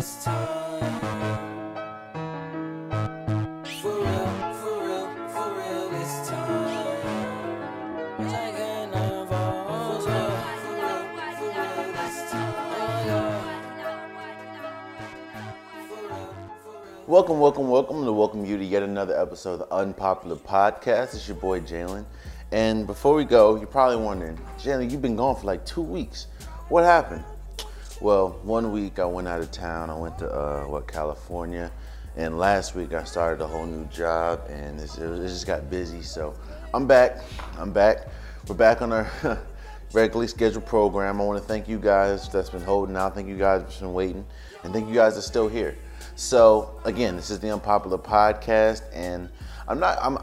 it's time. Welcome, welcome, welcome to welcome you to yet another episode of the Unpopular Podcast. It's your boy Jalen. And before we go, you're probably wondering, Jalen, you've been gone for like two weeks. What happened? Well, one week I went out of town. I went to uh, what California, and last week I started a whole new job, and it, it just got busy. So I'm back. I'm back. We're back on our regularly scheduled program. I want to thank you guys that's been holding out. Thank you guys that's been waiting, and thank you guys that's still here. So again, this is the Unpopular Podcast, and I'm not. I'm.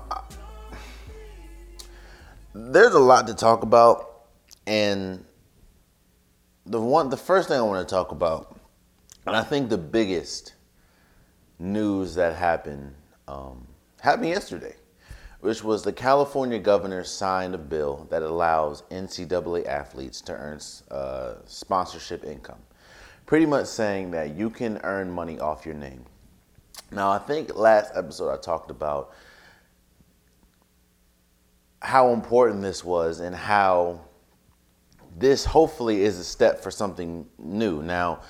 there's a lot to talk about, and the one, the first thing I want to talk about, and I think the biggest news that happened um, happened yesterday, which was the California governor signed a bill that allows NCAA athletes to earn uh, sponsorship income, pretty much saying that you can earn money off your name. Now, I think last episode I talked about how important this was and how this hopefully is a step for something new. Now,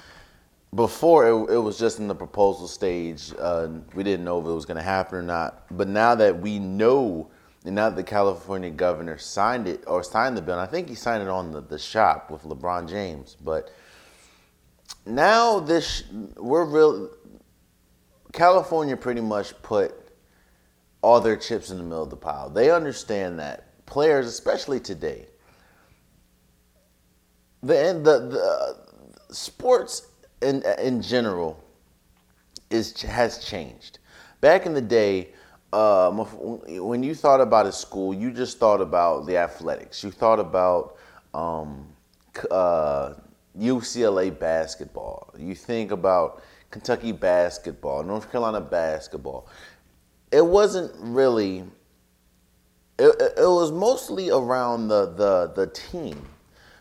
before it, it was just in the proposal stage, uh, we didn't know if it was going to happen or not. But now that we know, and now that the California governor signed it or signed the bill, I think he signed it on the, the shop with LeBron James. But now this, we're real. California pretty much put all their chips in the middle of the pile. They understand that players, especially today, the the, the sports in in general is has changed. Back in the day, um, when you thought about a school, you just thought about the athletics. You thought about um, uh, UCLA basketball. You think about Kentucky basketball, North Carolina basketball. It wasn't really. It, it was mostly around the, the the team,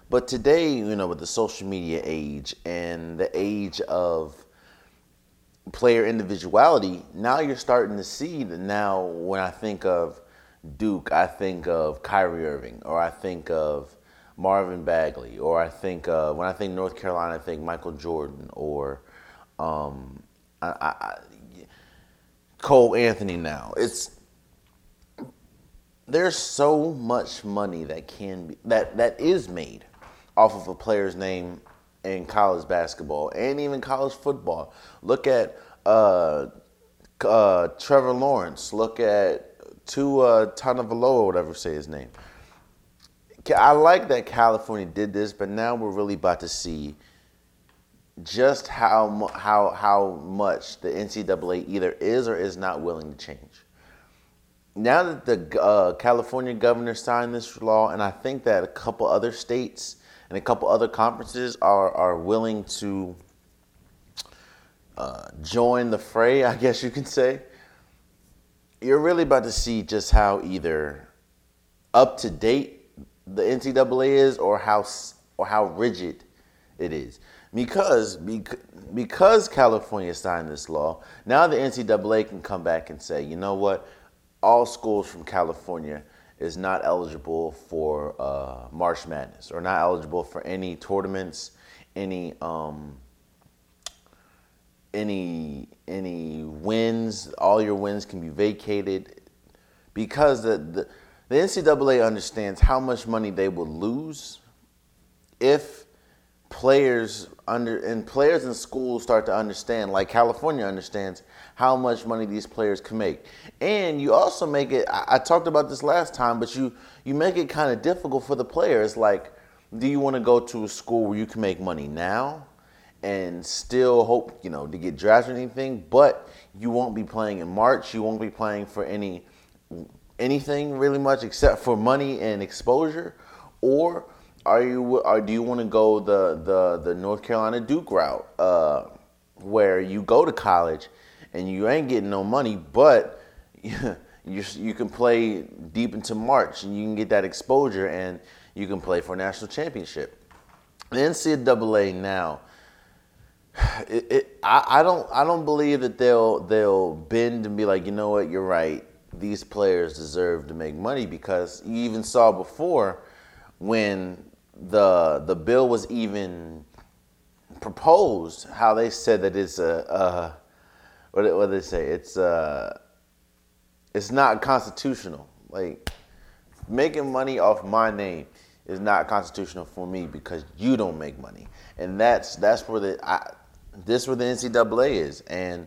but today, you know, with the social media age and the age of player individuality, now you're starting to see that now when I think of Duke, I think of Kyrie Irving, or I think of Marvin Bagley, or I think uh, when I think North Carolina, I think Michael Jordan, or um, I, I- Cole Anthony. Now it's there's so much money that can be that that is made off of a player's name in college basketball and even college football. Look at uh, uh, Trevor Lawrence. Look at Tua Tagovailoa, whatever say his name. I like that California did this, but now we're really about to see just how how how much the NCAA either is or is not willing to change now that the uh, California governor signed this law, and I think that a couple other states and a couple other conferences are are willing to uh, join the fray, I guess you can say. You're really about to see just how either up to date the NCAA is, or how or how rigid it is. Because because California signed this law, now the NCAA can come back and say, you know what, all schools from California is not eligible for uh, March Madness or not eligible for any tournaments, any um, any any wins. All your wins can be vacated because the, the the NCAA understands how much money they would lose if players under and players in schools start to understand, like California understands how much money these players can make. And you also make it. I, I talked about this last time, but you you make it kind of difficult for the players. Like, do you want to go to a school where you can make money now? and still hope you know to get drafted or anything but you won't be playing in march you won't be playing for any anything really much except for money and exposure or are you or do you want to go the the the north carolina duke route uh, where you go to college and you ain't getting no money but you you can play deep into march and you can get that exposure and you can play for a national championship the ncaa now it, it I, I don't I don't believe that they'll they'll bend and be like, you know what, you're right. These players deserve to make money because you even saw before when the the bill was even proposed, how they said that it's a, a what what they say? It's uh it's not constitutional. Like making money off my name is not constitutional for me because you don't make money, and that's that's where the I, this where the NCAA is, and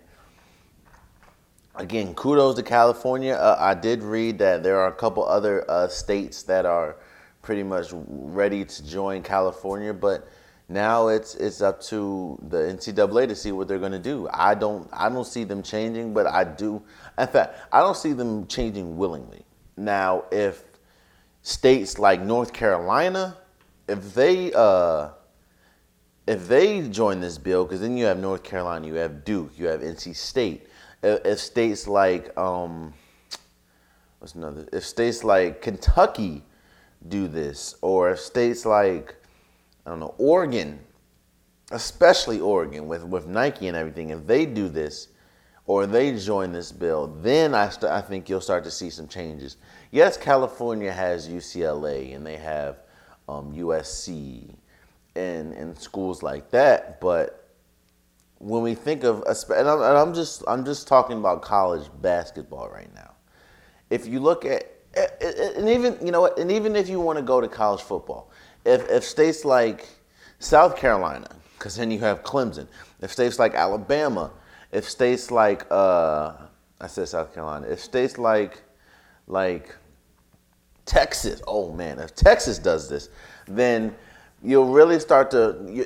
again, kudos to California. Uh, I did read that there are a couple other uh, states that are pretty much ready to join California, but now it's it's up to the NCAA to see what they're going to do. I don't I don't see them changing, but I do. In fact, I don't see them changing willingly. Now, if states like North Carolina, if they uh, if they join this bill, because then you have North Carolina, you have Duke, you have NC State. If, if states like um, what's another? If states like Kentucky do this, or if states like I don't know Oregon, especially Oregon with with Nike and everything, if they do this, or they join this bill, then I st- I think you'll start to see some changes. Yes, California has UCLA and they have um, USC and and schools like that, but when we think of and I'm, just I'm just talking about college basketball right now. If you look at and even you know and even if you want to go to college football, if if states like South Carolina, because then you have Clemson, if states like Alabama, if states like uh, I said South Carolina, if states like like Texas, oh man, if Texas does this, then you'll really start to you,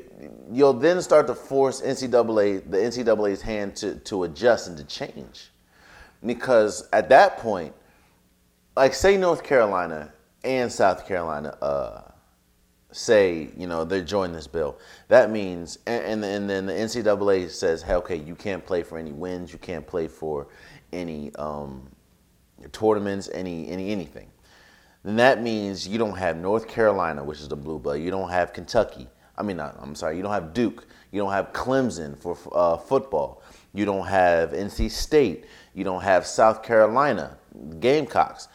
you'll then start to force NCAA the NCAA's hand to to adjust and to change, because at that point, like say North Carolina and South Carolina uh, say you know they're joining this bill, that means and, and and then the NCAA says hey okay you can't play for any wins, you can't play for any um, tournaments, any any anything then that means you don't have North Carolina, which is the blue blood. You don't have Kentucky. I mean, not, I'm sorry. You don't have Duke. You don't have Clemson for uh, football. You don't have NC State. You don't have South Carolina Gamecocks.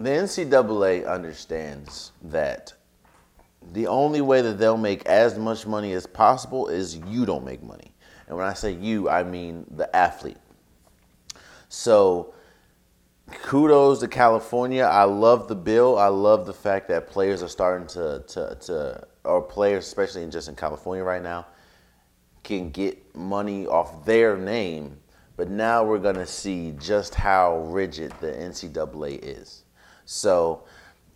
The NCAA understands that the only way that they'll make as much money as possible is you don't make money. And when I say you, I mean the athlete. So kudos to California. I love the bill. I love the fact that players are starting to to, to or players, especially in just in California right now, can get money off their name. But now we're gonna see just how rigid the NCAA is. So,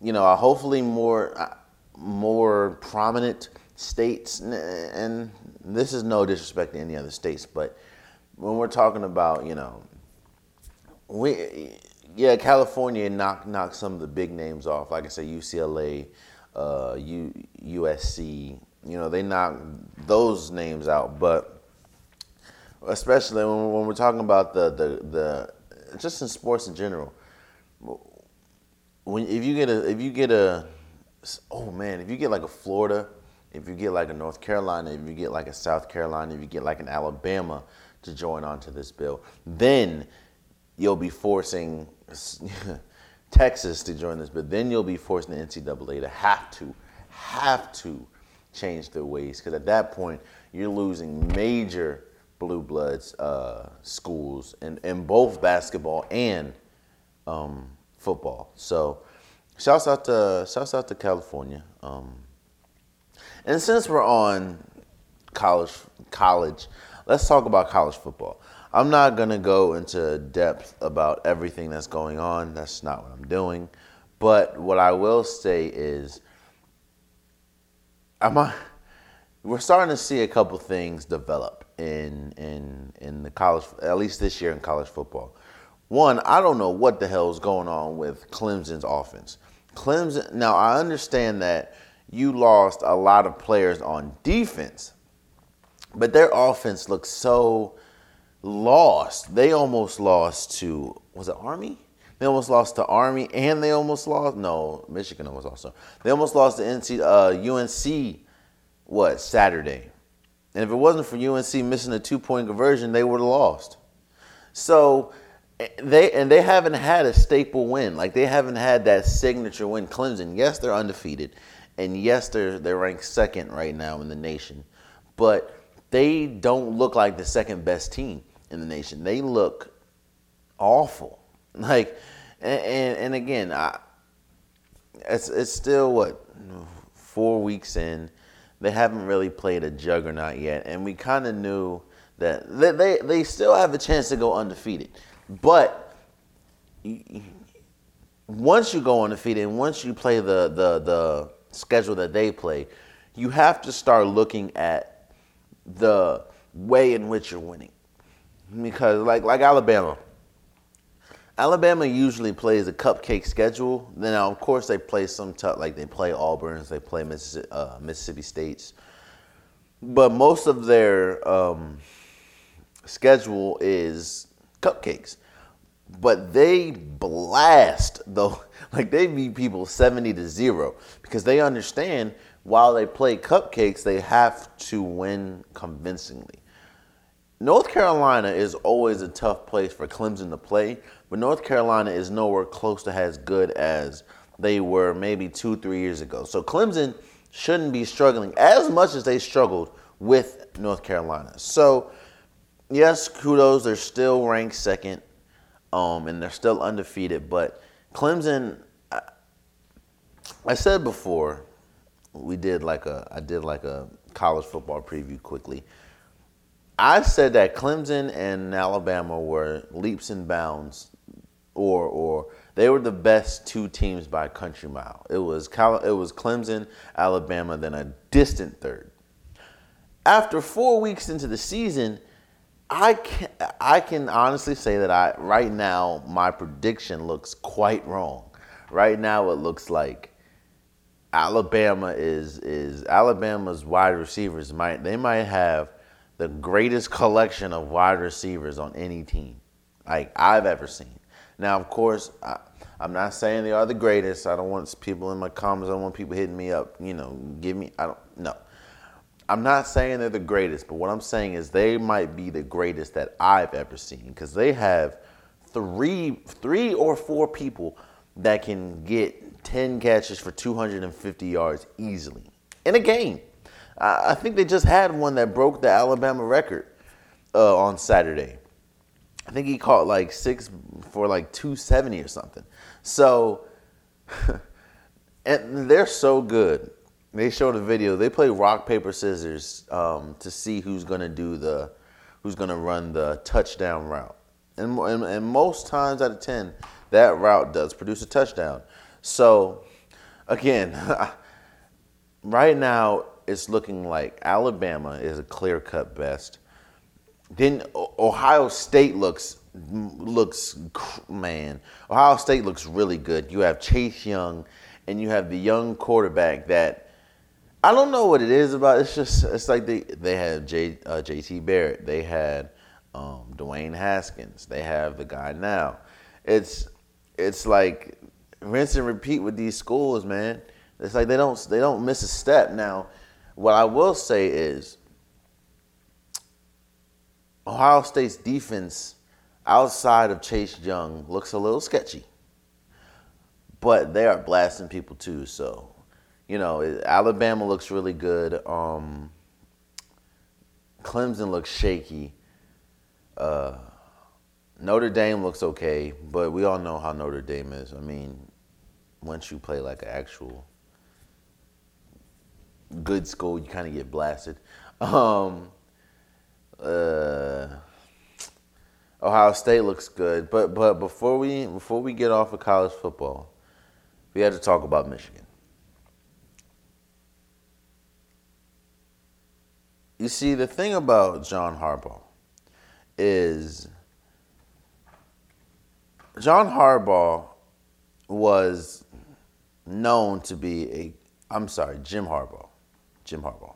you know, hopefully more uh, more prominent states, and this is no disrespect to any other states, but when we're talking about, you know, we yeah, California knocked knocked some of the big names off. Like I said, UCLA, uh, U, USC. You know, they knocked those names out. But especially when, when we're talking about the, the the just in sports in general, when if you get a if you get a oh man, if you get like a Florida, if you get like a North Carolina, if you get like a South Carolina, if you get like an Alabama to join onto this bill, then you'll be forcing Texas to join this, but then you'll be forcing the NCAA to have to, have to change their ways because at that point you're losing major blue bloods uh, schools in, in both basketball and um, football. So shouts out to shouts out to California. Um, and since we're on college college, let's talk about college football. I'm not to go into depth about everything that's going on. That's not what I'm doing. But what I will say is, I'm we're starting to see a couple things develop in in in the college, at least this year in college football. One, I don't know what the hell is going on with Clemson's offense. Clemson. Now I understand that you lost a lot of players on defense, but their offense looks so lost. They almost lost to was it Army? They almost lost to Army, and they almost lost. No, Michigan almost lost. They almost lost to NC uh, UNC what Saturday, and if it wasn't for UNC missing a two point conversion, they would have lost. So they and they haven't had a staple win. Like they haven't had that signature win. Clemson, yes, they're undefeated, and yes, they're they're ranked second right now in the nation, but they don't look like the second best team in the nation. They look awful. Like, and and, again, I it's it's still what four weeks in. They haven't really played a juggernaut yet, and we kind of knew that they, they they still have a chance to go undefeated, but once you go undefeated and once you play the the the schedule that they play, you have to start looking at the way in which you're winning, because like like Alabama, Alabama usually plays a cupcake schedule. Then, of course, they play some tough, like they play Auburn's, they play Mississippi, uh, Mississippi State's. But most of their um, schedule is cupcakes. But they blast though, like they beat people seventy to zero because they understand while they play cupcakes, they have to win convincingly. North Carolina is always a tough place for Clemson to play, but North Carolina is nowhere close to as good as they were maybe two, three years ago. So Clemson shouldn't be struggling as much as they struggled with North Carolina. So, yes, kudos. They're still ranked second, um, and they're still undefeated. But Clemson, I, I said before, we did like a, I did like a college football preview quickly. I said that Clemson and Alabama were leaps and bounds, or or they were the best two teams by country mile. It was Cal, it was Clemson, Alabama, then a distant third. After four weeks into the season, I can I can honestly say that I right now my prediction looks quite wrong. Right now it looks like Alabama is is Alabama's wide receivers might they might have the greatest collection of wide receivers on any team like I've ever seen. Now, of course, I, am not saying they are the greatest. I don't want people in my comments. I don't want people hitting me up. You know, give me. I don't. No, I'm not saying they're the greatest, but what I'm saying is they might be the greatest that I've ever seen because they have three, three or four people that can get 10 catches for 250 yards easily in a game. I think they just had one that broke the Alabama record uh, on Saturday. I think he caught like six for like 270 or something. So, and they're so good. They showed a video. They play rock paper scissors um, to see who's gonna do the, who's gonna run the touchdown route. And, and, and most times out of ten, that route does produce a touchdown. So, again, right now it's looking like Alabama is a clear cut best. Then Ohio State looks looks man. Ohio State looks really good. You have Chase Young, and you have the young quarterback that I don't know what it is about. It's just it's like they they had J, uh, JT Barrett. They had um, Dwayne Haskins. They have the guy now. It's it's like rinse and repeat with these schools, man. It's like they don't they don't miss a step. Now, what I will say is Ohio State's defense outside of Chase Young looks a little sketchy. But they are blasting people too, so you know, Alabama looks really good. Um, Clemson looks shaky. Uh, Notre Dame looks okay, but we all know how Notre Dame is. I mean, once you play like an actual good school, you kind of get blasted. Um, uh, Ohio State looks good, but but before we before we get off of college football, we had to talk about Michigan. You see, the thing about John Harbaugh is John Harbaugh was known to be a I'm sorry, Jim Harbaugh. Jim Harbaugh.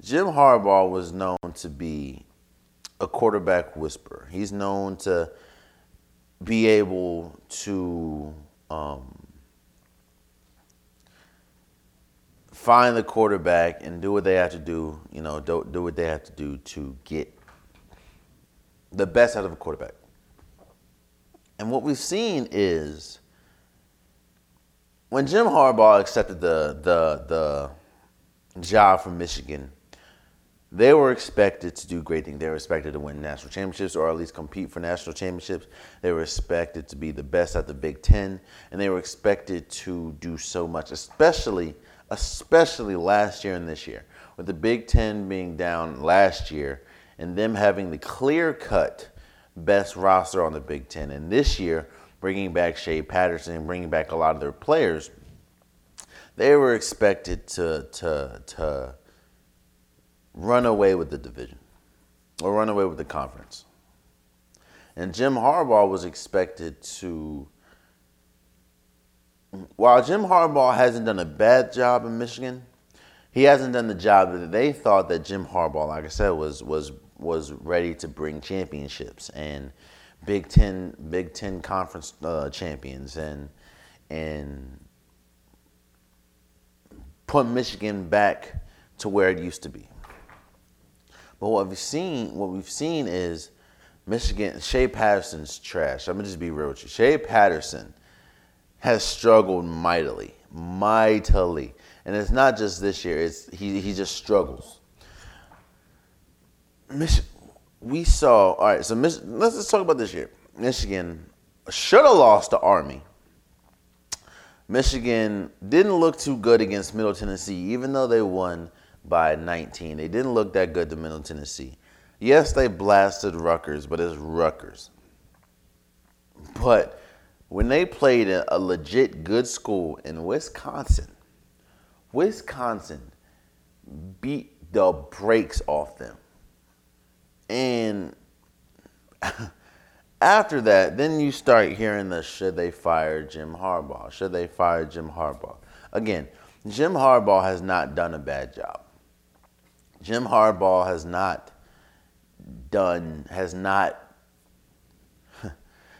Jim Harbaugh was known to be a quarterback whisperer. He's known to be able to um, find the quarterback and do what they have to do. You know, do, do what they have to do to get the best out of a quarterback. And what we've seen is when Jim Harbaugh accepted the the the job from Michigan, they were expected to do great things. They were expected to win national championships or at least compete for national championships. They were expected to be the best at the Big Ten, and they were expected to do so much, especially especially last year and this year, with the Big Ten being down last year and them having the clear cut best roster on the Big Ten, and this year bringing back Shea Patterson and bringing back a lot of their players, they were expected to to to run away with the division or run away with the conference. And Jim Harbaugh was expected to while Jim Harbaugh hasn't done a bad job in Michigan, he hasn't done the job that they thought that Jim Harbaugh, like I said, was was was ready to bring championships and Big Ten Big Ten conference uh, champions and and put Michigan back to where it used to be. But what we've seen, what we've seen is Michigan. Shea Patterson's trash. I'm gonna just be real with you. Shea Patterson has struggled mightily, mightily, and it's not just this year. It's he he just struggles. Mich- we saw all right. So Mich- let's just talk about this year. Michigan should have lost to Army. Michigan didn't look too good against Middle Tennessee, even though they won by 19. They didn't look that good to Middle Tennessee. Yes, they blasted Rutgers, but it's Rutgers. But when they played a, legit good school in Wisconsin, Wisconsin beat the brakes off them. And after that, then you start hearing the should they fire Jim Harbaugh? Should they fire Jim Harbaugh? Again, Jim Harbaugh has not done a bad job. Jim Harbaugh has not done, has not,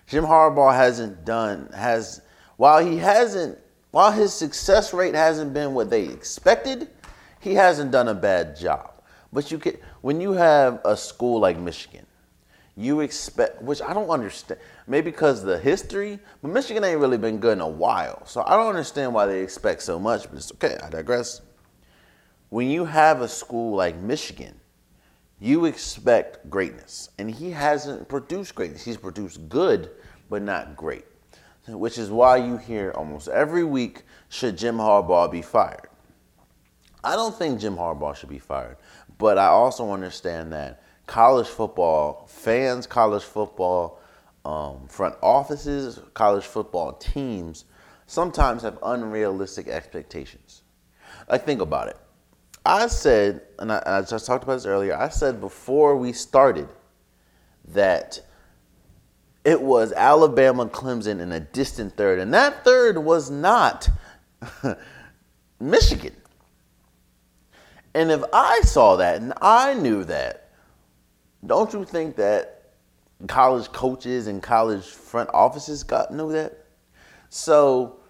Jim Harbaugh hasn't done, has, while he hasn't, while his success rate hasn't been what they expected, he hasn't done a bad job. But you can, when you have a school like Michigan, you expect, which I don't understand, maybe because the history, but Michigan ain't really been good in a while. So I don't understand why they expect so much, but it's okay, I digress when you have a school like Michigan, you expect greatness. And he hasn't produced greatness. He's produced good, but not great. Which is why you hear almost every week should Jim Harbaugh be fired? I don't think Jim Harbaugh should be fired, but I also understand that college football fans, college football um, front offices, college football teams sometimes have unrealistic expectations. Like, think about it I said, and I, I, just talked about this earlier, I said before we started that it was Alabama Clemson in a distant third, and that third was not Michigan. And if I saw that and I knew that, don't you think that college coaches and college front offices got knew that? So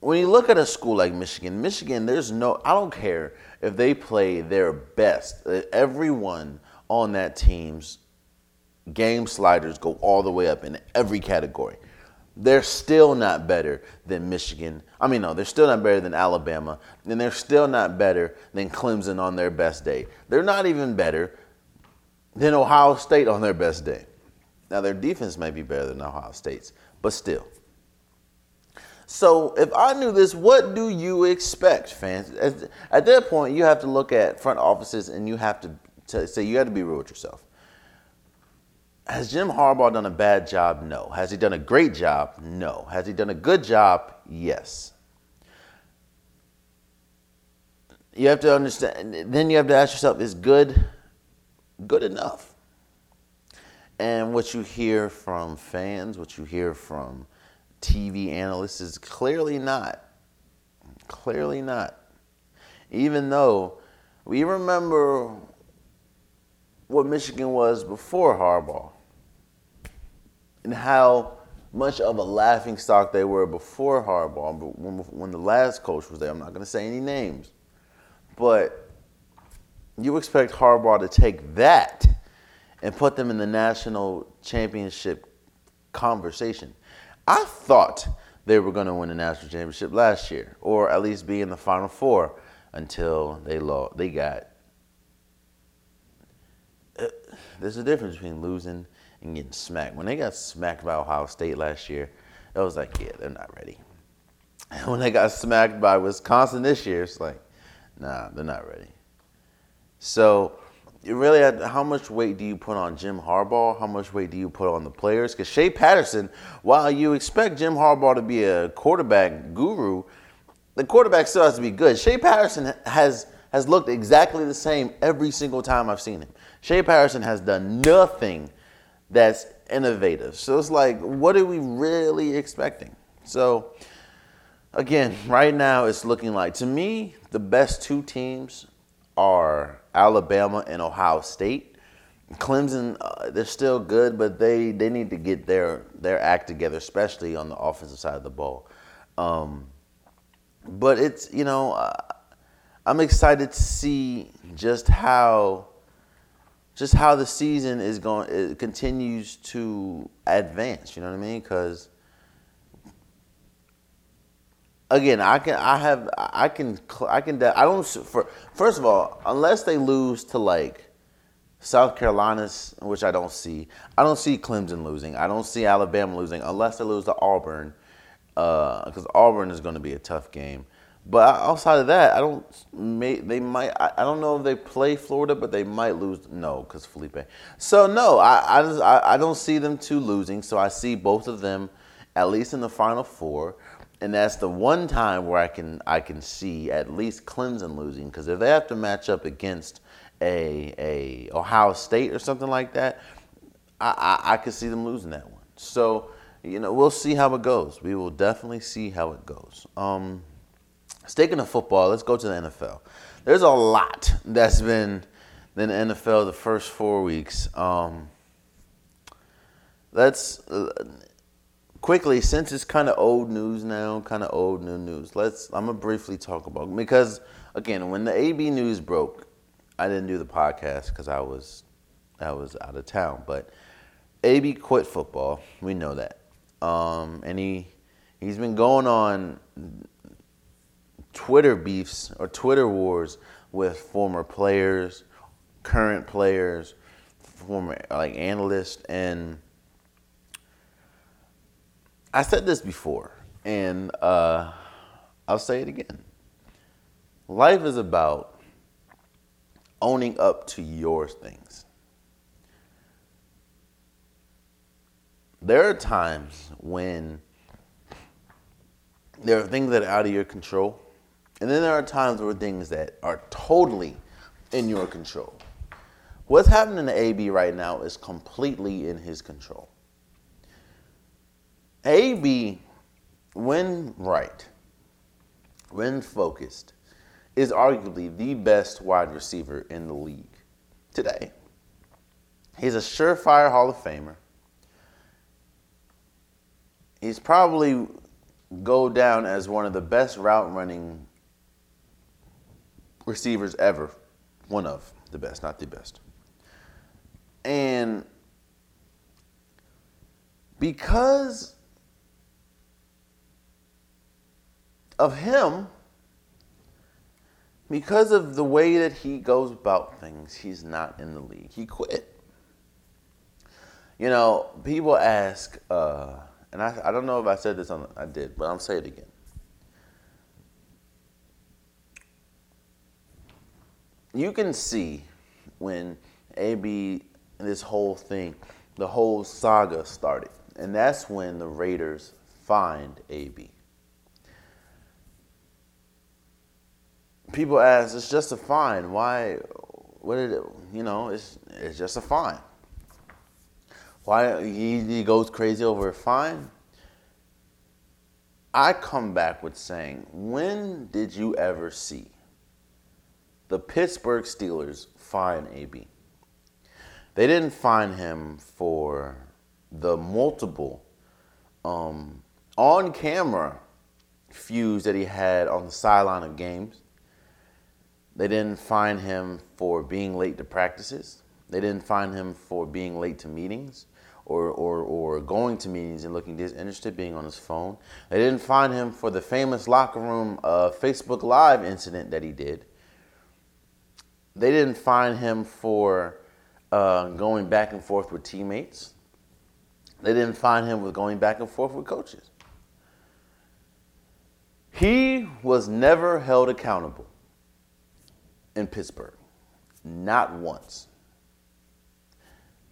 when you look at a school like Michigan, Michigan, there's no, I don't care if they play their best. Everyone on that team's game sliders go all the way up in every category. They're still not better than Michigan. I mean, no, they're still not better than Alabama. And they're still not better than Clemson on their best day. They're not even better than Ohio State on their best day. Now, their defense may be better than Ohio State's, but still. So if I knew this, what do you expect, fans? At, at that point, you have to look at front offices and you have to, to say you have to be real with yourself. Has Jim Harbaugh done a bad job? No. Has he done a great job? No. Has he done a good job? Yes. You have to understand, then you have to ask yourself, is good good enough? And what you hear from fans, what you hear from TV analysts is clearly not. Clearly not. Even though we remember what Michigan was before Harbaugh and how much of a laughing stock they were before Harbaugh. But when, when the last coach was there, I'm not going to say any names, but you expect Harbaugh to take that and put them in the national championship conversation. I thought they were going to win the national championship last year, or at least be in the final four until they lost. They got. Uh, there's a difference between losing and getting smacked. When they got smacked by Ohio State last year, it was like, yeah, they're not ready. And when they got smacked by Wisconsin this year, it's like, nah, they're not ready. So, you really, had, how much weight do you put on Jim Harbaugh? How much weight do you put on the players? Because Shea Patterson, while you expect Jim Harbaugh to be a quarterback guru, the quarterback still has to be good. Shea Patterson has has looked exactly the same every single time I've seen him. Shea Patterson has done nothing that's innovative. So it's like, what are we really expecting? So again, right now it's looking like to me the best two teams are Alabama and Ohio State. Clemson, uh, they're still good, but they, they need to get their their act together, especially on the offensive side of the ball. Um, but it's you know, uh, I'm excited to see just how just how the season is going. It continues to advance. You know what I mean? Because again, I can, I have, I can, I can, I don't. For first of all, unless they lose to like South Carolina's, which I don't see. I don't see Clemson losing. I don't see Alabama losing unless they lose to Auburn, because uh, Auburn is going to be a tough game. But outside of that, I don't. May, they might. I, I, don't know if they play Florida, but they might lose. No, because Felipe. So no, I I, I don't see them two losing. So I see both of them at least in the final four and that's the one time where I can I can see at least Clemson losing because if they have to match up against a a Ohio State or something like that, I, I, I could see them losing that one. So you know we'll see how it goes. We will definitely see how it goes. Um, sticking to football, let's go to the NFL. There's a lot that's been in the NFL the first four weeks. Um, let's. Uh, quickly, since it's kind of old news now, kind of old new news, let's. I'm gonna briefly talk about because again, when the AB news broke, I didn't do the podcast because I was I was out of town. But AB quit football. We know that, um, and he he's been going on Twitter beefs or Twitter wars with former players, current players, former like analysts, and I said this before, and uh, I'll say it again. Life is about owning up to your things. There are times when there are things that are out of your control, and then there are times where things that are totally in your control. What's happening to AB right now is completely in his control. AB, when right, when focused, is arguably the best wide receiver in the league today. He's a surefire Hall of Famer. He's probably go down as one of the best route running receivers ever. One of the best, not the best. And because of him, because of the way that he goes about things, he's not in the league. He quit. You know, people ask, uh, and I, I don't know if I said this on, I did, but I'll say it again. You can see when AB, this whole thing, the whole saga started, and that's when the Raiders find AB. people ask, it's just a fine. Why? What did it? You know, it's it's just a fine. Why he, he goes crazy over a fine? I come back with saying, when did you ever see the Pittsburgh Steelers fine AB? They didn't fine him for the multiple um, on camera feuds that he had on the sideline of games. They didn't find him for being late to practices. They didn't find him for being late to meetings or, or, or going to meetings and looking disinterested, being on his phone. They didn't find him for the famous locker room uh, Facebook Live incident that he did. They didn't find him for uh, going back and forth with teammates. They didn't find him with going back and forth with coaches. He was never held accountable in Pittsburgh, not once.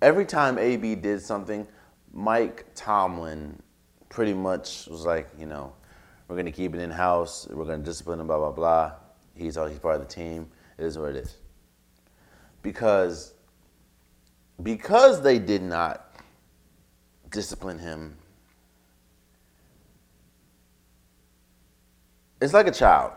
Every time AB did something, Mike Tomlin pretty much was like, you know, we're going to keep it in house, we're going to discipline him, blah, blah, blah. He's, he's part of the team. It is what it is. Because, because they did not discipline him it's like a child.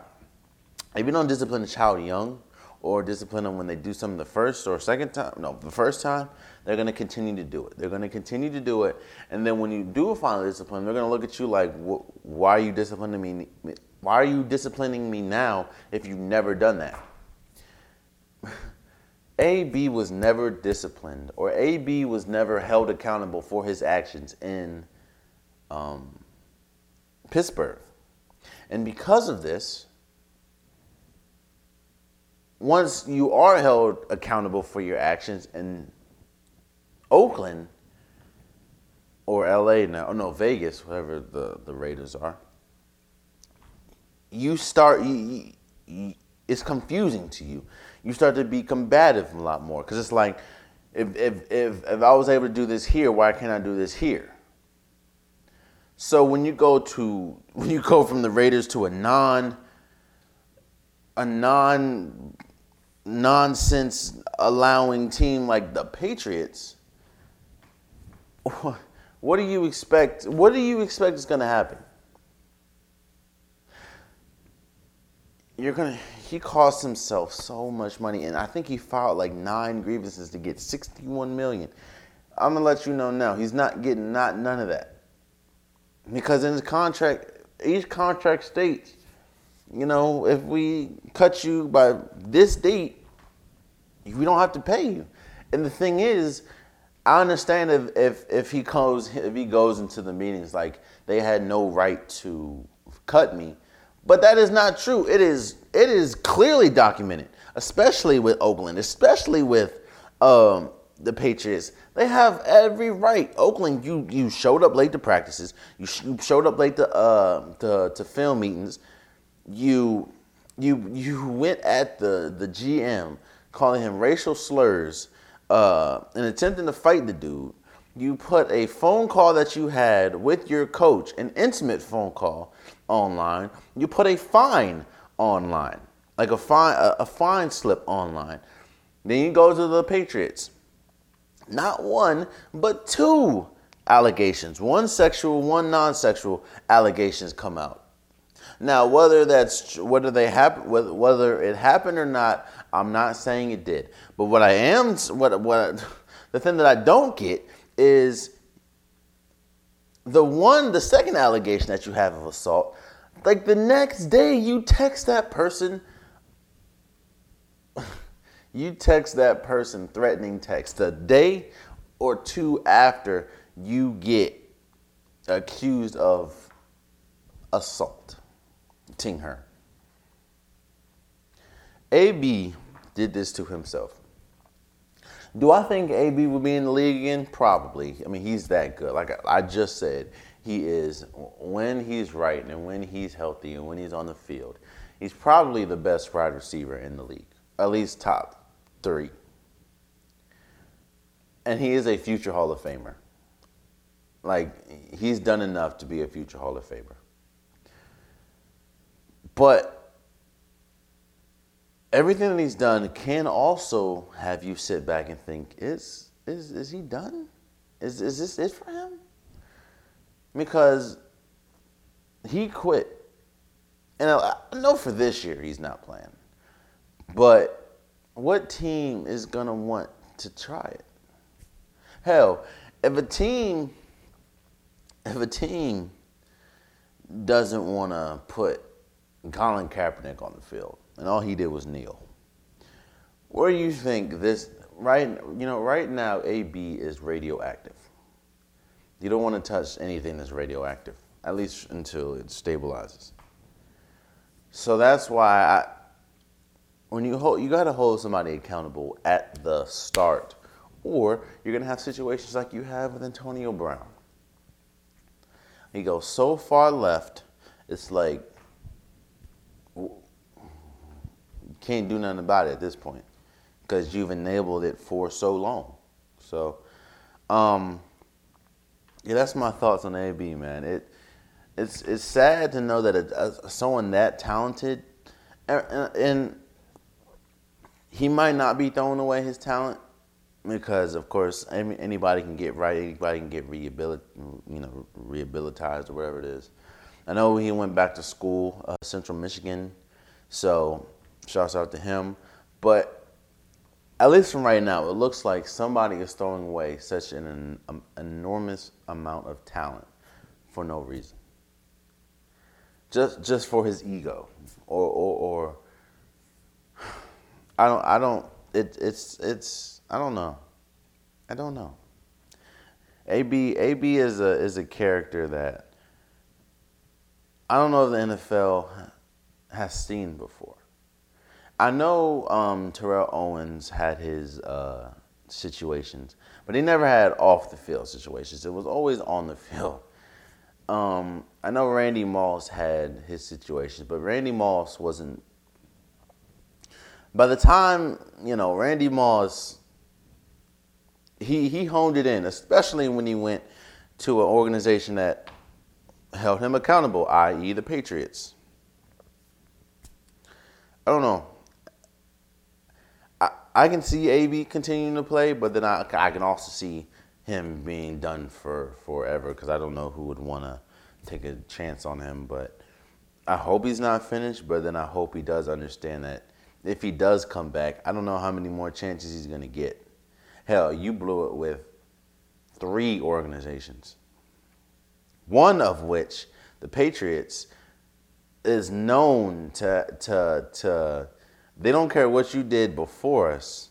If you don't discipline a child young or discipline them when they do something the first or second time, no, the first time, they're going to continue to do it. They're going to continue to do it. And then when you do finally discipline, they're going to look at you like, why are you disciplining me? Why are you disciplining me now if you've never done that? AB was never disciplined, or AB was never held accountable for his actions in um, Pittsburgh. And because of this, once you are held accountable for your actions in Oakland or LA now, or no, Vegas, whatever the, the Raiders are, you start, you, you, it's confusing to you. You start to be combative a lot more because it's like, if, if, if, if I was able to do this here, why can't I do this here? So when you go to when you go from the Raiders to a non a non nonsense allowing team like the Patriots, what do you expect? What do you expect is going to happen? You're gonna. He cost himself so much money, and I think he filed like nine grievances to get 61 million. I'm gonna let you know now. He's not getting not none of that. Because in his contract, each contract states, you know, if we cut you by this date, we don't have to pay you. And the thing is, I understand if, if, if he goes if he goes into the meetings like they had no right to cut me, but that is not true. It is it is clearly documented, especially with Oakland, especially with um, the Patriots. They have every right. Oakland, you you showed up late to practices. You, sh- you showed up late to uh to, to film meetings. You you you went at the the GM calling him racial slurs uh, and attempting to fight the dude. You put a phone call that you had with your coach, an intimate phone call online. You put a fine online, like a fine a, a fine slip online. Then you go to the Patriots not one, but two allegations. One sexual, one non-sexual allegations come out. Now, whether that's whether they happen, whether, it happened or not, I'm not saying it did. But what I am, what what the thing that I don't get is the one, the second allegation that you have of assault. Like the next day, you text that person you text that person threatening text the day or two after you get accused of assault, ting her. AB did this to himself. Do I think AB will be in the league again? Probably. I mean, he's that good. Like I just said, he is when he's right and when he's healthy and when he's on the field. He's probably the best wide receiver in the league, at least top three. And he is a future Hall of Famer. Like, he's done enough to be a future Hall of Famer. But everything that he's done can also have you sit back and think, is, is, is he done? Is, is this it for him? Because he quit. And I know for this year he's not playing. But what team is going to want to try it? Hell, if a team if a team doesn't want to put Colin Kaepernick on the field and all he did was kneel, where do you think this right? You know, right now AB is radioactive. You don't want to touch anything that's radioactive, at least until it stabilizes. So that's why I, when you hold, you got to hold somebody accountable at the start, or you're gonna have situations like you have with Antonio Brown. He goes so far left, it's like can't do nothing about it at this point because you've enabled it for so long. So, um, yeah, that's my thoughts on AB, man. It it's it's sad to know that it, uh, someone that talented, and, and he might not be throwing away his talent because, of course, anybody can get right, anybody can get rehabilit, you know, rehabilitized or whatever it is. I know he went back to school, uh, Central Michigan, so shouts out to him. But at least from right now, it looks like somebody is throwing away such an, an um, enormous amount of talent for no reason. Just just for his ego, or or, or I don't I don't it it's it's I don't know, I don't know. AB AB is a is a character that I don't know if the NFL has seen before. I know um, Terrell Owens had his uh, situations, but he never had off the field situations. It was always on the field. Um, I know Randy Moss had his situations, but Randy Moss wasn't. By the time you know Randy Moss, he he honed it in, especially when he went to an organization that held him accountable, i.e., the Patriots. I don't know. I can see AB continuing to play, but then I, I can also see him being done for forever because I don't know who would want to take a chance on him. But I hope he's not finished, but then I hope he does understand that if he does come back, I don't know how many more chances he's going to get. Hell, you blew it with three organizations, one of which, the Patriots, is known to, to, to they don't care what you did before us,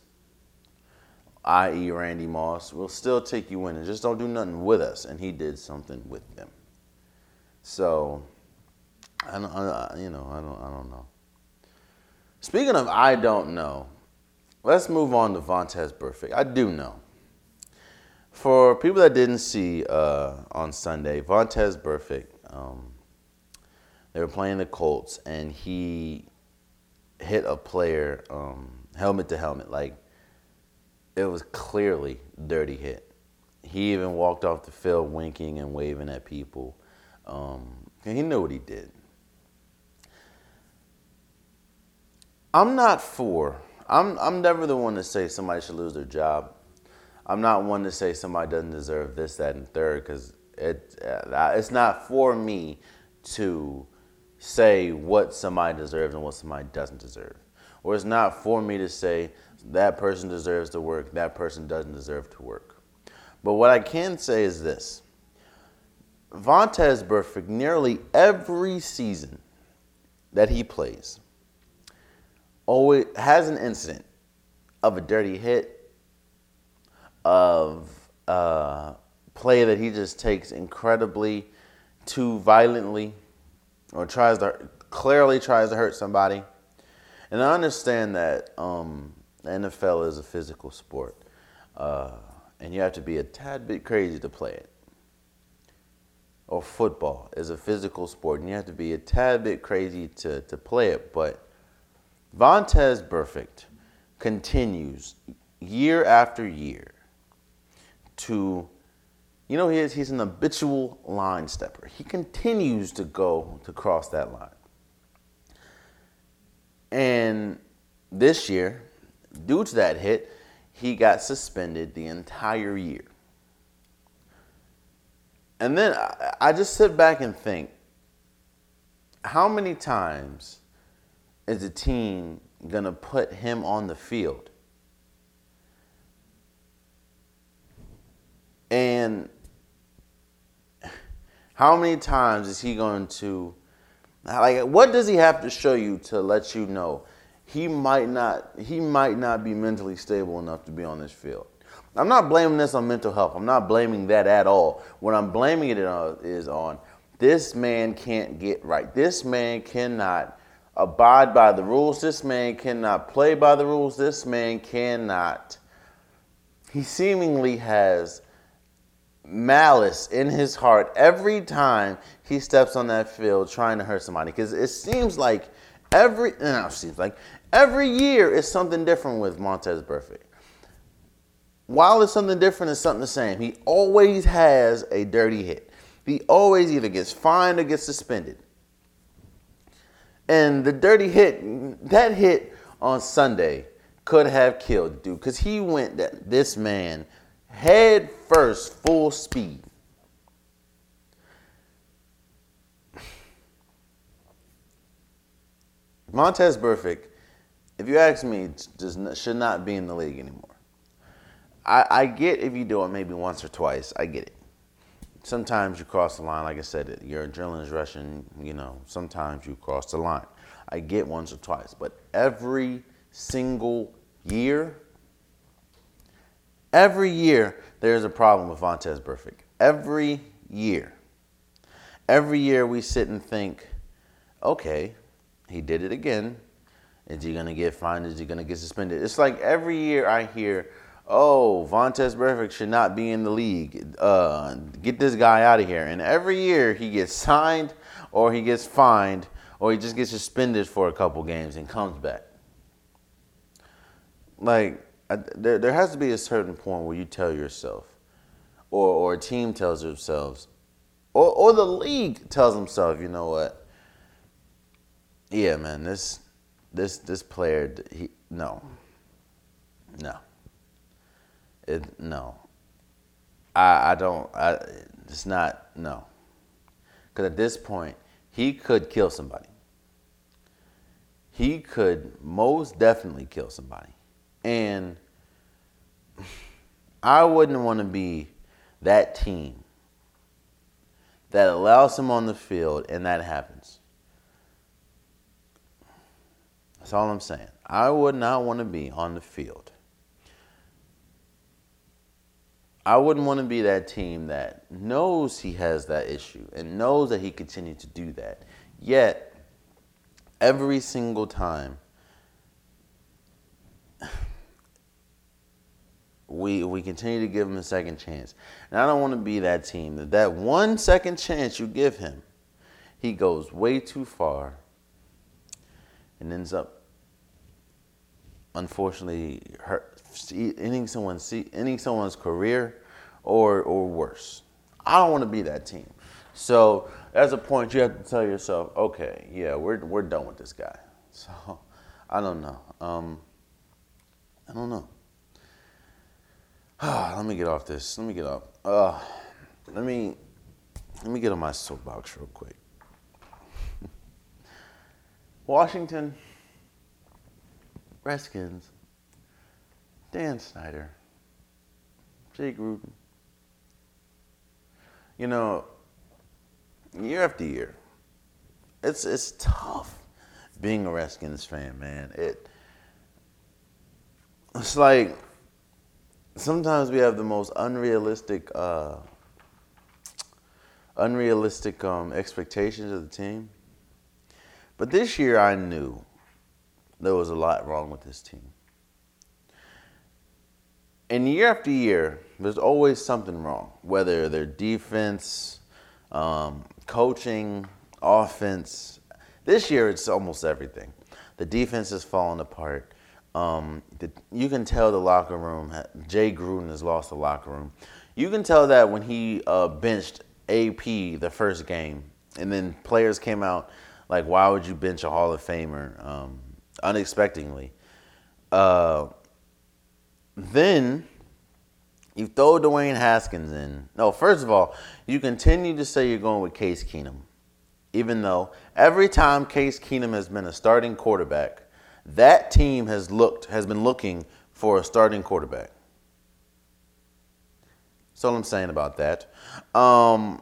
i.e., Randy Moss. We'll still take you in and just don't do nothing with us. And he did something with them. So, I don't, I, you know, I don't, I don't know. Speaking of, I don't know. Let's move on to Vontaze Burfict. I do know. For people that didn't see uh, on Sunday, Vontaze Burfict, um, they were playing the Colts, and he hit a player um, helmet to helmet. Like it was clearly dirty hit. He even walked off the field winking and waving at people. Um, and he knew what he did. I'm not for. I'm I'm never the one to say somebody should lose their job. I'm not one to say somebody doesn't deserve this, that, and third, because it uh, it's not for me to say what somebody deserves and what somebody doesn't deserve. Or it's not for me to say that person deserves to work, that person doesn't deserve to work. But what I can say is this Vontaze Burfict, nearly every season that he plays, always has an incident of a dirty hit, of a play that he just takes incredibly too violently or tries to clearly tries to hurt somebody. And I understand that um, the NFL is a physical sport, uh, and you have to be a tad bit crazy to play it. Or football is a physical sport, and you have to be a tad bit crazy to, to play it. But Vontaze Burfict continues year after year to you know, he is, he's an habitual line stepper. He continues to go to cross that line. And this year, due to that hit, he got suspended the entire year. And then I, just sit back and think how many times is the team going to put him on the field? And How many times is he going to like what does he have to show you to let you know he might not he might not be mentally stable enough to be on this field? I'm not blaming this on mental health. I'm not blaming that at all. What I'm blaming it on is on this man can't get right. This man cannot abide by the rules. This man cannot play by the rules. This man cannot. He seemingly has malice in his heart every time he steps on that field trying to hurt somebody. Because it seems like every no, it seems like every year is something different with Vontaze Burfict. While it's something different, it's something the same. He always has a dirty hit. He always either gets fined or gets suspended. And the dirty hit, that hit on Sunday could have killed dude because he went that this man head first, full speed. Vontaze Burfict, if you ask me, does should not be in the league anymore. I, I get if you do it maybe once or twice. I get it. Sometimes you cross the line, like I said, your adrenaline is rushing. You know, sometimes you cross the line. I get once or twice, but every single year, every year there's a problem with Vontaze Burfict. Every year. Every year we sit and think, okay, he did it again. Is he gonna get fined? Is he gonna get suspended? It's like every year I hear, oh, Vontaze Burfict should not be in the league. Uh, get this guy out of here. And every year he gets signed or he gets fined or he just gets suspended for a couple games and comes back. Like, there, there has to be a certain point where you tell yourself, or, or a team tells themselves, or, or the league tells themselves, you know what? Yeah, man, this this this player, he no, no, it no. I I don't. I it's not no. Because at this point, he could kill somebody. He could most definitely kill somebody. And I wouldn't want to be that team that allows him on the field and that happens. That's all I'm saying. I would not want to be on the field. I wouldn't want to be that team that knows he has that issue and knows that he continues to do that. Yet, every single time we we continue to give him a second chance. And I don't want to be that team that that one second chance you give him, he goes way too far and ends up unfortunately hurt, ending someone's ending someone's career or or worse. I don't want to be that team. So as a point, you have to tell yourself, okay, yeah, we're we're done with this guy. So I don't know. Um, I don't know. Let me get off this. Let me get off. Uh, let me let me get on my soapbox real quick. Washington Redskins, Dan Snyder, Jay Gruden. You know, year after year, it's it's tough being a Redskins fan, man. It it's like sometimes we have the most unrealistic, uh, unrealistic um, expectations of the team. But this year, I knew there was a lot wrong with this team. And year after year, there's always something wrong, whether their defense, um, coaching, offense. This year, it's almost everything. The defense is falling apart. Um, the, you can tell the locker room. Jay Gruden has lost the locker room. You can tell that when he uh, benched AP the first game, and then players came out like, "Why would you bench a Hall of Famer um, unexpectedly?" Uh, then you throw Dwayne Haskins in. No, first of all, you continue to say you're going with Case Keenum, even though every time Case Keenum has been a starting quarterback that team has looked has been looking for a starting quarterback. That's all I'm saying about that. Um,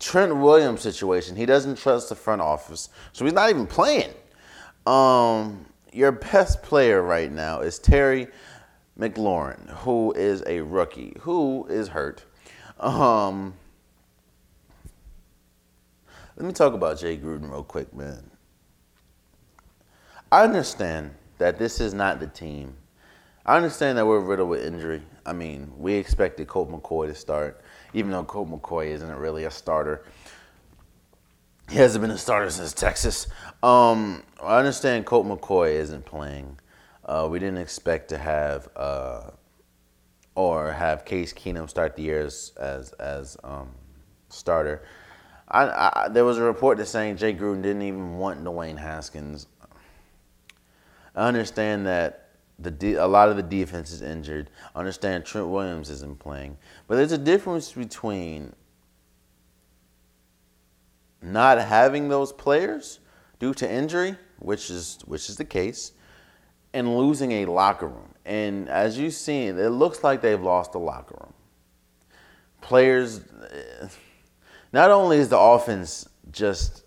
Trent Williams situation, he doesn't trust the front office, so he's not even playing. Um, your best player right now is Terry McLaurin, who is a rookie, who is hurt. Um, let me talk about Jay Gruden real quick, man. I understand that this is not the team. I understand that we're riddled with injury. I mean, we expected Colt McCoy to start, even though Colt McCoy isn't really a starter. He hasn't been a starter since Texas. Um, I understand Colt McCoy isn't playing. Uh, we didn't expect to have uh, or have Case Keenum start the year as as, as um, starter. I, I, there was a report that saying Jay Gruden didn't even want Dwayne Haskins. I understand that the de- a lot of the defense is injured. I understand Trent Williams isn't playing, but there's a difference between not having those players due to injury, which is which is the case, and losing a locker room. And as you've seen, it looks like they've lost the locker room. Players, eh, not only is the offense just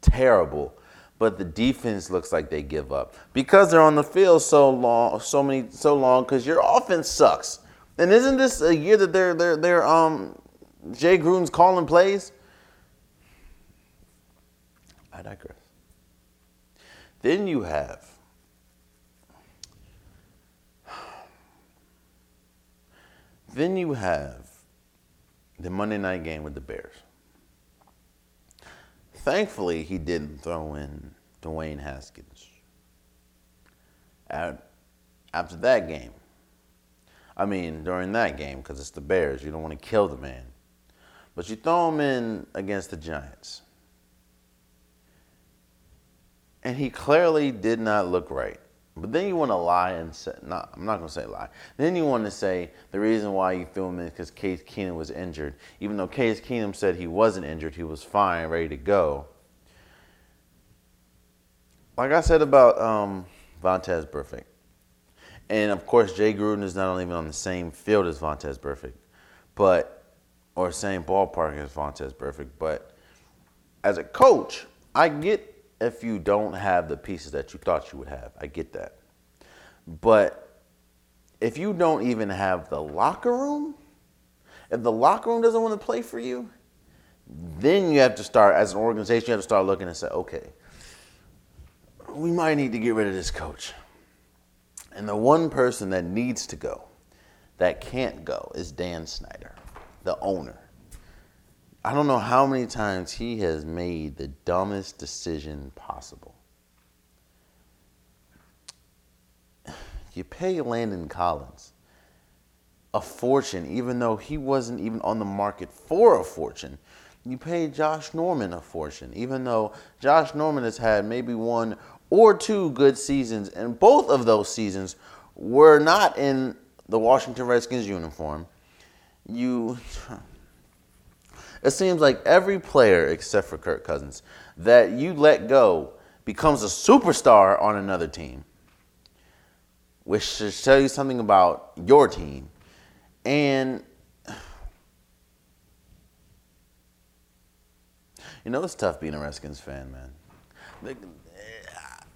terrible, but the defense looks like they give up because they're on the field so long, so many, so long. Because your offense sucks. And isn't this a year that they're they're they're um Jay Gruden's calling plays? I digress. Then you have then you have the Monday night game with the Bears. Thankfully, he didn't throw in Dwayne Haskins. after that game, I mean, during that game, because it's the Bears, you don't want to kill the man. But you throw him in against the Giants. And he clearly did not look right. But then you want to lie and say, not, I'm not going to say lie. Then you want to say the reason why you threw him in is because Case Keenum was injured. Even though Case Keenum said he wasn't injured, he was fine, ready to go. Like I said about um, Vontaze Burfict. And of course, Jay Gruden is not even on the same field as Vontaze Burfict, but, or same ballpark as Vontaze Burfict. But as a coach, I get if you don't have the pieces that you thought you would have. I get that. But if you don't even have the locker room, if the locker room doesn't want to play for you, then you have to start, as an organization, you have to start looking and say, okay, we might need to get rid of this coach. And the one person that needs to go, that can't go, is Dan Snyder, the owner. I don't know how many times he has made the dumbest decision possible. You pay Landon Collins a fortune, even though he wasn't even on the market for a fortune. You pay Josh Norman a fortune, even though Josh Norman has had maybe one or two good seasons, and both of those seasons were not in the Washington Redskins uniform. You it seems like every player except for Kirk Cousins that you let go becomes a superstar on another team, which should tell you something about your team. And you know, it's tough being a Redskins fan, man.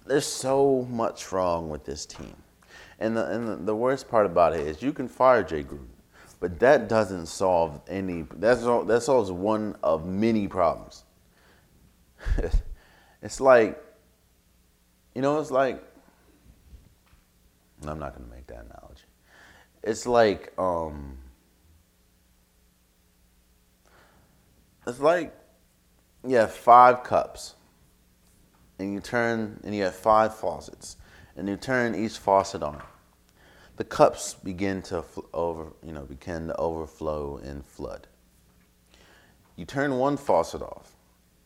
There's so much wrong with this team. And the, and the worst part about it is you can fire Jay Gruden but that doesn't solve any. That's all, that solves one of many problems. it's like, you know, it's like. I'm not going to make that analogy. It's like, um, it's like you have five cups, and you turn, and you have five faucets, and you turn each faucet on the cups begin to over, you know, begin to overflow and flood. You turn one faucet off,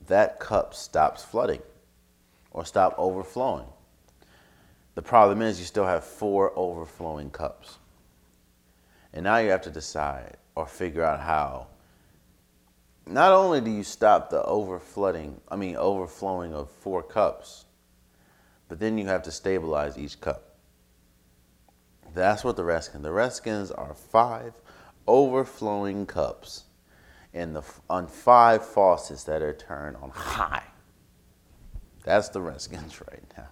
that cup stops flooding or stop overflowing. The problem is you still have four overflowing cups. And now you have to decide or figure out how not only do you stop the overflooding, I mean overflowing of four cups, but then you have to stabilize each cup. That's what the Redskins. The Redskins are five overflowing cups, and the on five faucets that are turned on high. That's the Redskins right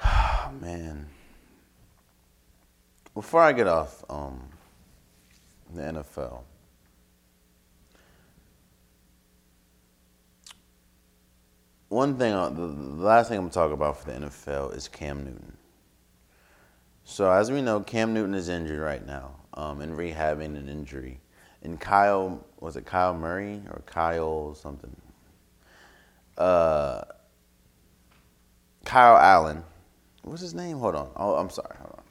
now. Man. Before I get off um, the NFL, one thing, uh, the last thing I'm gonna talk about for the NFL is Cam Newton. So as we know, Cam Newton is injured right now um, and rehabbing an injury. And Kyle, was it Kyle Murray or Kyle something? Uh, Kyle Allen. What's his name? Hold on. Oh, I'm sorry. Hold on.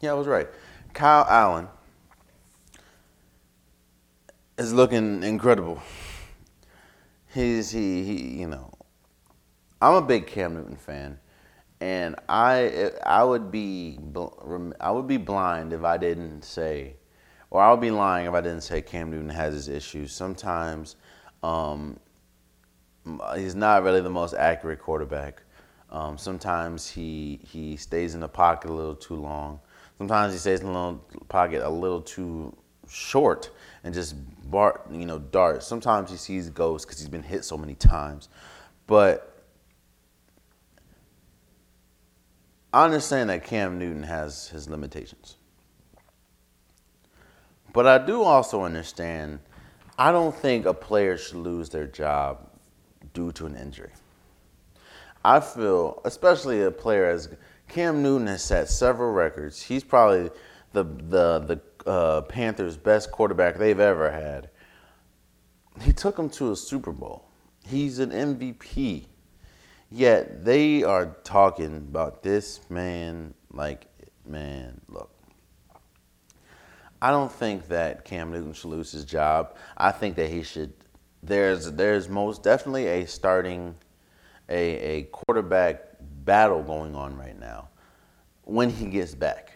Yeah, I was right. Kyle Allen is looking incredible. He's he, he you know, I'm a big Cam Newton fan, and I I would be I would be blind if I didn't say, or I would be lying if I didn't say Cam Newton has his issues. Sometimes um, he's not really the most accurate quarterback. Um, sometimes he he stays in the pocket a little too long. Sometimes he stays in the pocket a little too short and just bar, you know, dart. Sometimes he sees ghosts because he's been hit so many times. But I understand that Cam Newton has his limitations. But I do also understand I don't think a player should lose their job due to an injury. I feel, especially a player as Cam Newton has set several records. He's probably the the the uh, Panthers' best quarterback they've ever had. He took them to a Super Bowl. He's an MVP. Yet they are talking about this man like, man, look. I don't think that Cam Newton should lose his job. I think that he should. There's there's most definitely a starting, a a quarterback battle going on right now when he gets back.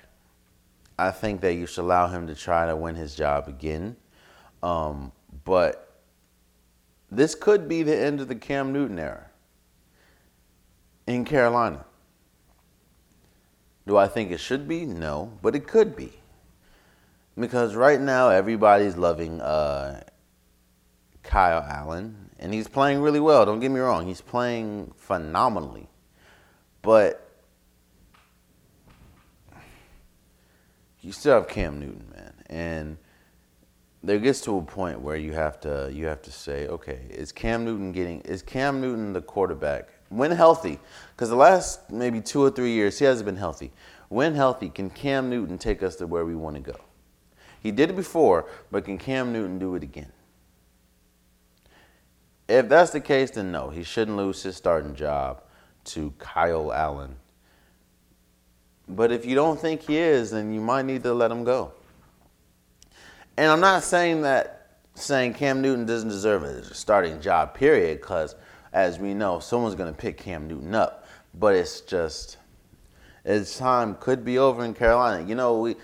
I think that you should allow him to try to win his job again. Um, but this could be the end of the Cam Newton era in Carolina. Do I think it should be? No, but it could be. Because right now everybody's loving uh, Kyle Allen, and he's playing really well. Don't get me wrong, he's playing phenomenally. But you still have Cam Newton, man, and there gets to a point where you have to you have to say, okay, is Cam Newton getting is Cam Newton the quarterback when healthy? Because the last maybe two or three years he hasn't been healthy. When healthy, can Cam Newton take us to where we want to go? He did it before, but can Cam Newton do it again? If that's the case, then no, he shouldn't lose his starting job to Kyle Allen. But if you don't think he is, then you might need to let him go. And I'm not saying that saying Cam Newton doesn't deserve a starting job, period, because as we know, someone's going to pick Cam Newton up. But it's just, his time could be over in Carolina. You know, we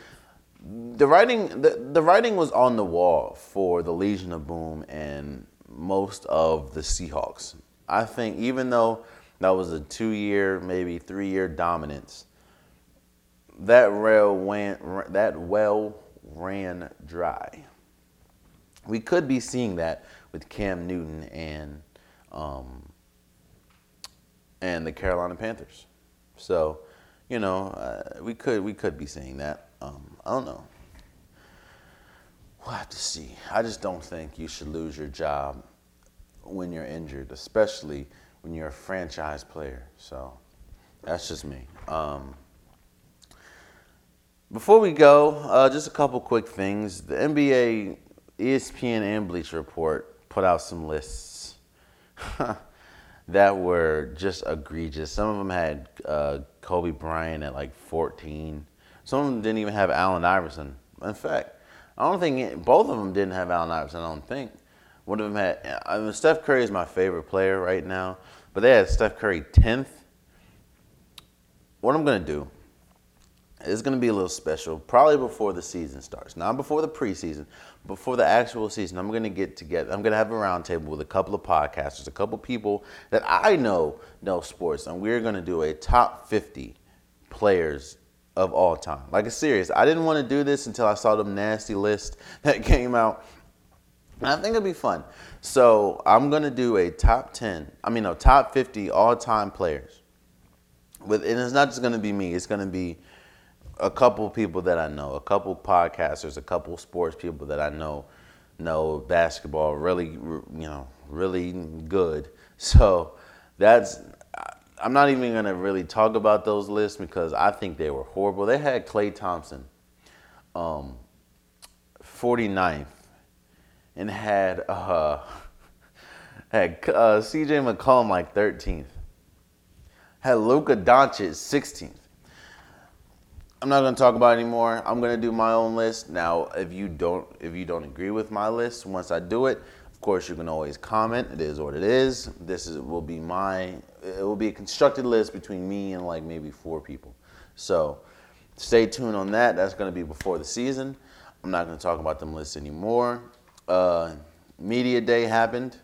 the writing the, the writing was on the wall for the Legion of Boom and most of the Seahawks. I think even though that was a two year, maybe three year dominance. That rail went, that well ran dry. We could be seeing that with Cam Newton and um, and the Carolina Panthers. So, you know, uh, we could we could be seeing that. Um, I don't know. We'll have to see. I just don't think you should lose your job when you're injured, especially when you're a franchise player. So that's just me. Um, before we go, uh, just a couple quick things. The NBA, ESPN, and Bleacher Report put out some lists that were just egregious. Some of them had uh, Kobe Bryant at like 14. Some of them didn't even have Allen Iverson. In fact, I don't think it, both of them didn't have Allen Iverson. I don't think. One of them had. I mean, Steph Curry is my favorite player right now. But they had Steph Curry 10th. What I'm going to do It's going to be a little special, probably before the season starts. Not before the preseason, before the actual season. I'm going to get together. I'm going to have a roundtable with a couple of podcasters, a couple of people that I know know sports, and we're going to do a top 50 players of all time. Like a serious. I didn't want to do this until I saw the nasty list that came out. And I think it'll be fun. So I'm gonna do a top 10. I mean, no, top 50 all-time players. With and it's not just gonna be me. It's gonna be a couple people that I know, a couple podcasters, a couple sports people that I know know basketball really, you know, really good. So that's I'm not even gonna really talk about those lists because I think they were horrible. They had Klay Thompson, um, 49th, and had uh, had uh, C.J. McCollum like 13th. Had Luka Doncic 16th. I'm not gonna talk about anymore. I'm gonna do my own list now. If you don't, if you don't agree with my list, once I do it, of course you can always comment. It is what it is. This is will be my. It will be a constructed list between me and like maybe four people. So stay tuned on that. That's gonna be before the season. I'm not gonna talk about them lists anymore. Uh, media day happened.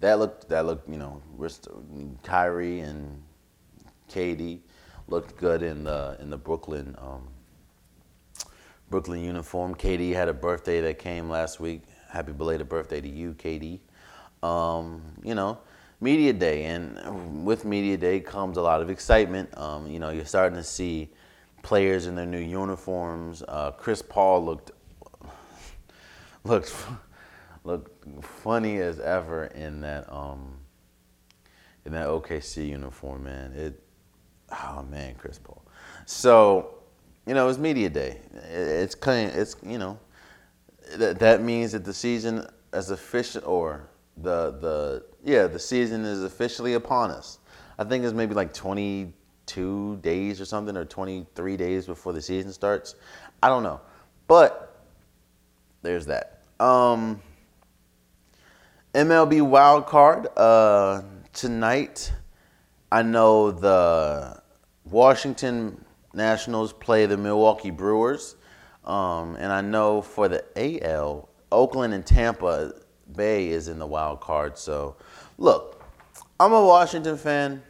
That looked. That looked. You know, Kyrie and KD looked good in the in the Brooklyn um, Brooklyn uniform. KD had a birthday that came last week. Happy belated birthday to you, KD. Um, you know, media day, and with media day comes a lot of excitement. Um, you know, you're starting to see players in their new uniforms. Uh, Chris Paul looked looked looked funny as ever in that um, in that OKC uniform, man. It oh man, Chris Paul. So, you know, it's media day. It's kind of, it's you know, that that means that the season is official or the the yeah the season is officially upon us. I think it's maybe like 22 days or something or 23 days before the season starts. I don't know, but there's that. Um, MLB wild card uh, tonight. I know the Washington Nationals play the Milwaukee Brewers. Um, and I know for the AL, Oakland and Tampa Bay is in the wild card. So, look, I'm a Washington fan.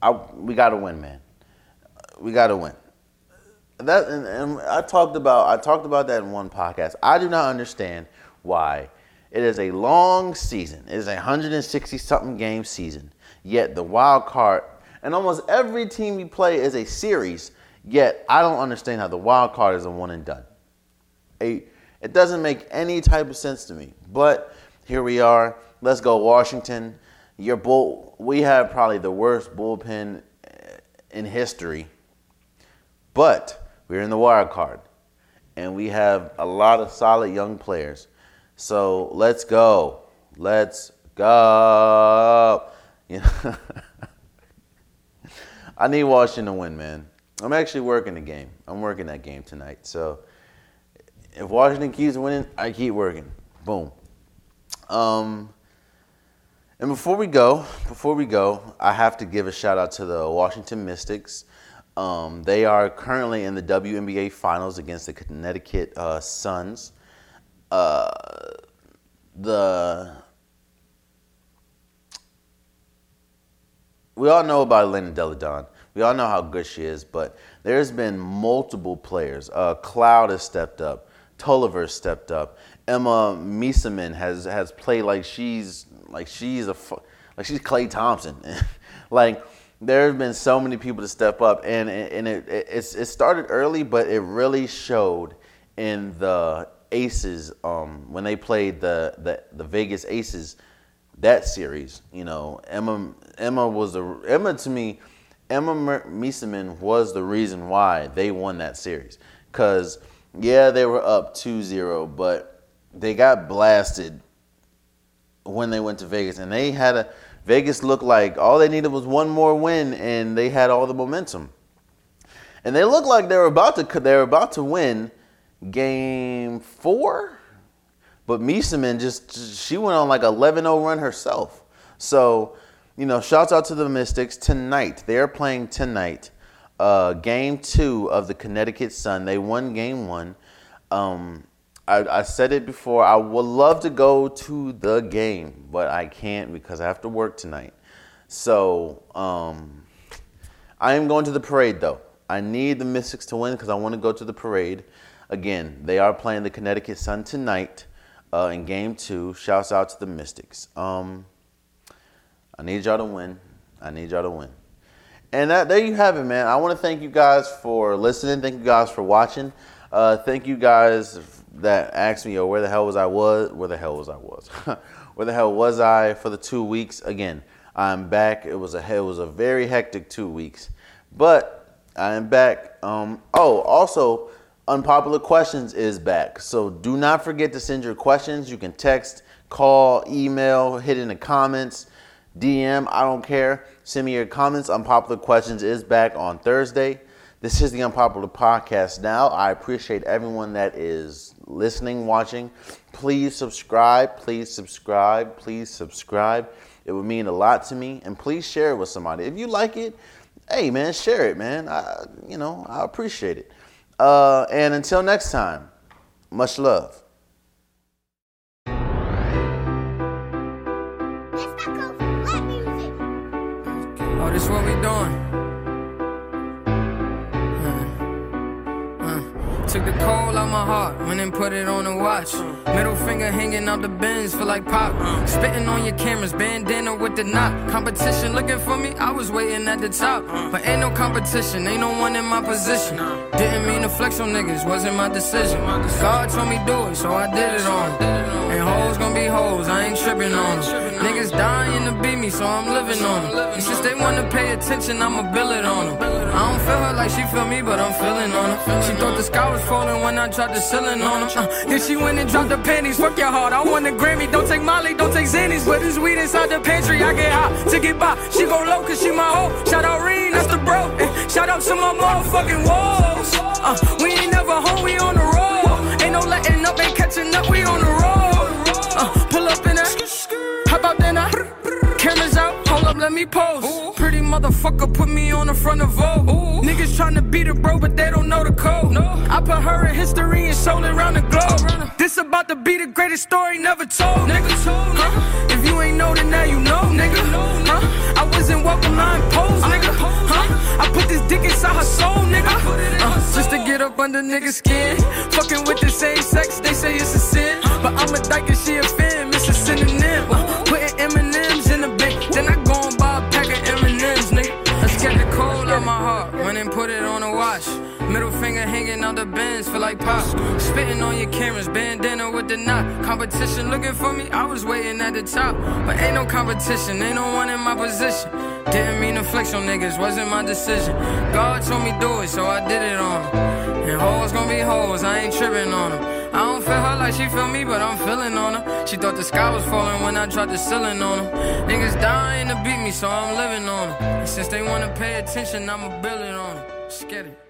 I, we got to win, man. We got to win. That and, and I talked about I talked about that in one podcast. I do not understand why it is a long season. It is a 160 something game season. Yet the wild card and almost every team we play is a series. Yet I don't understand how the wild card is a one and done. It doesn't make any type of sense to me. But here we are. Let's go Washington. Your bull. We have probably the worst bullpen eh, in history. But we're in the wild card, and we have a lot of solid young players. So let's go. Let's go. You know. I need Washington to win, man. I'm actually working the game. I'm working that game tonight. So if Washington keeps winning, I keep working. Boom. Um, and before we go, before we go, I have to give a shout out to the Washington Mystics. Um, they are currently in the WNBA Finals against the Connecticut uh, Suns. Uh, the we all know about Elena Delle Donne. We all know how good she is, but there's been multiple players. Uh, Cloud has stepped up. Toliver stepped up. Emma Meesseman has has played like she's like she's a like she's Klay Thompson. like there have been so many people to step up, and and it it, it started early, but it really showed in the Aces um, when they played the, the the Vegas Aces that series. You know, Emma Emma was the Emma to me. Emma Meesseman was the reason why they won that series. Cause yeah, they were up 2-0, but they got blasted when they went to Vegas, and they had a Vegas looked like all they needed was one more win, and they had all the momentum. And they looked like they were about to they were about to win game four but Meesseman just she went on like 11-0 run herself. So, you know, shouts out to the Mystics tonight. They're playing tonight. uh, game two of the Connecticut Sun. They won game one. Um, I, I said it before. I would love to go to the game, but I can't because I have to work tonight. So um, I am going to the parade though. I need the Mystics to win because I want to go to the parade. Again, they are playing the Connecticut Sun tonight uh, in game two. Shouts out to the Mystics. Um, I need y'all to win. I need y'all to win. And that, there you have it, man. I want to thank you guys for listening. Thank you guys for watching. Uh, thank you guys that asked me, "Oh, where the hell was I? Was where the hell was I? Was where the hell was I for the two weeks?" Again, I'm back. It was a it was a very hectic two weeks, but I am back. Um, oh, also, unpopular questions is back. So do not forget to send your questions. You can text, call, email, hit in the comments. DM, I don't care. Send me your comments. Unpopular Questions is back on Thursday. This is the Unpopular Podcast now. I appreciate everyone that is listening, watching. Please subscribe. Please subscribe. Please subscribe. It would mean a lot to me. And please share it with somebody. If you like it, hey, man, share it, man. I, you know, I appreciate it. Uh, and until next time, much love. Oh, this what we doing? Took the coal out my heart, went and put it on the watch. Middle finger hanging out the bins, feel like pop. Spitting on your cameras, bandana with the knot. Competition looking for me, I was waiting at the top. But ain't no competition, ain't no one in my position. Didn't mean to flex on niggas, wasn't my decision. God told me do it, so I did it on. And hoes gonna be hoes, I ain't tripping on them. Niggas dying to beat me, so I'm living on them. And since they wanna pay attention, I'ma bill it on them. I don't feel her like she feel me, but I'm feeling on her. She thought the sky was falling when I dropped the ceiling on her. Uh, then she went and dropped the panties. Fuck your heart, I want a Grammy. Don't take Molly, don't take Xannies. But there's weed inside the pantry. I get hot to get by. She go low, cause she my hoe. Shout out Reen, that's the bro. Eh, shout out to my motherfucking walls. Uh, we ain't never home, we on the road. Ain't no letting up, ain't catching up, we on the road. Let me pose. Pretty motherfucker put me on the front of Vogue. Niggas tryna beat a bro, but they don't know the code. No. I put her in history and sold it around the globe. This about to be the greatest story never told, nigga. Huh? If you ain't know, then now you know, nigga. Huh? I wasn't welcome, I imposed, nigga. Huh? I put this dick inside her soul, nigga. Uh, just to get up under niggas' skin. Fucking with the same sex, they say it's a sin. But I'm a dyke and she a fan, it's a synonym. Uh, Middle finger hanging out the bins, feel like pop. Spitting on your cameras, bandana with the knot. Competition looking for me, I was waiting at the top. But ain't no competition, ain't no one in my position. Didn't mean to flex on niggas, wasn't my decision. God told me do it, so I did it on 'em. And hoes gon' be hoes, I ain't tripping on them. I don't feel her like she feel me, but I'm feeling on her. She thought the sky was falling when I dropped the ceiling on them. Niggas dying to beat me, so I'm living on them. And since they wanna pay attention, I'ma build it on. Let's get it.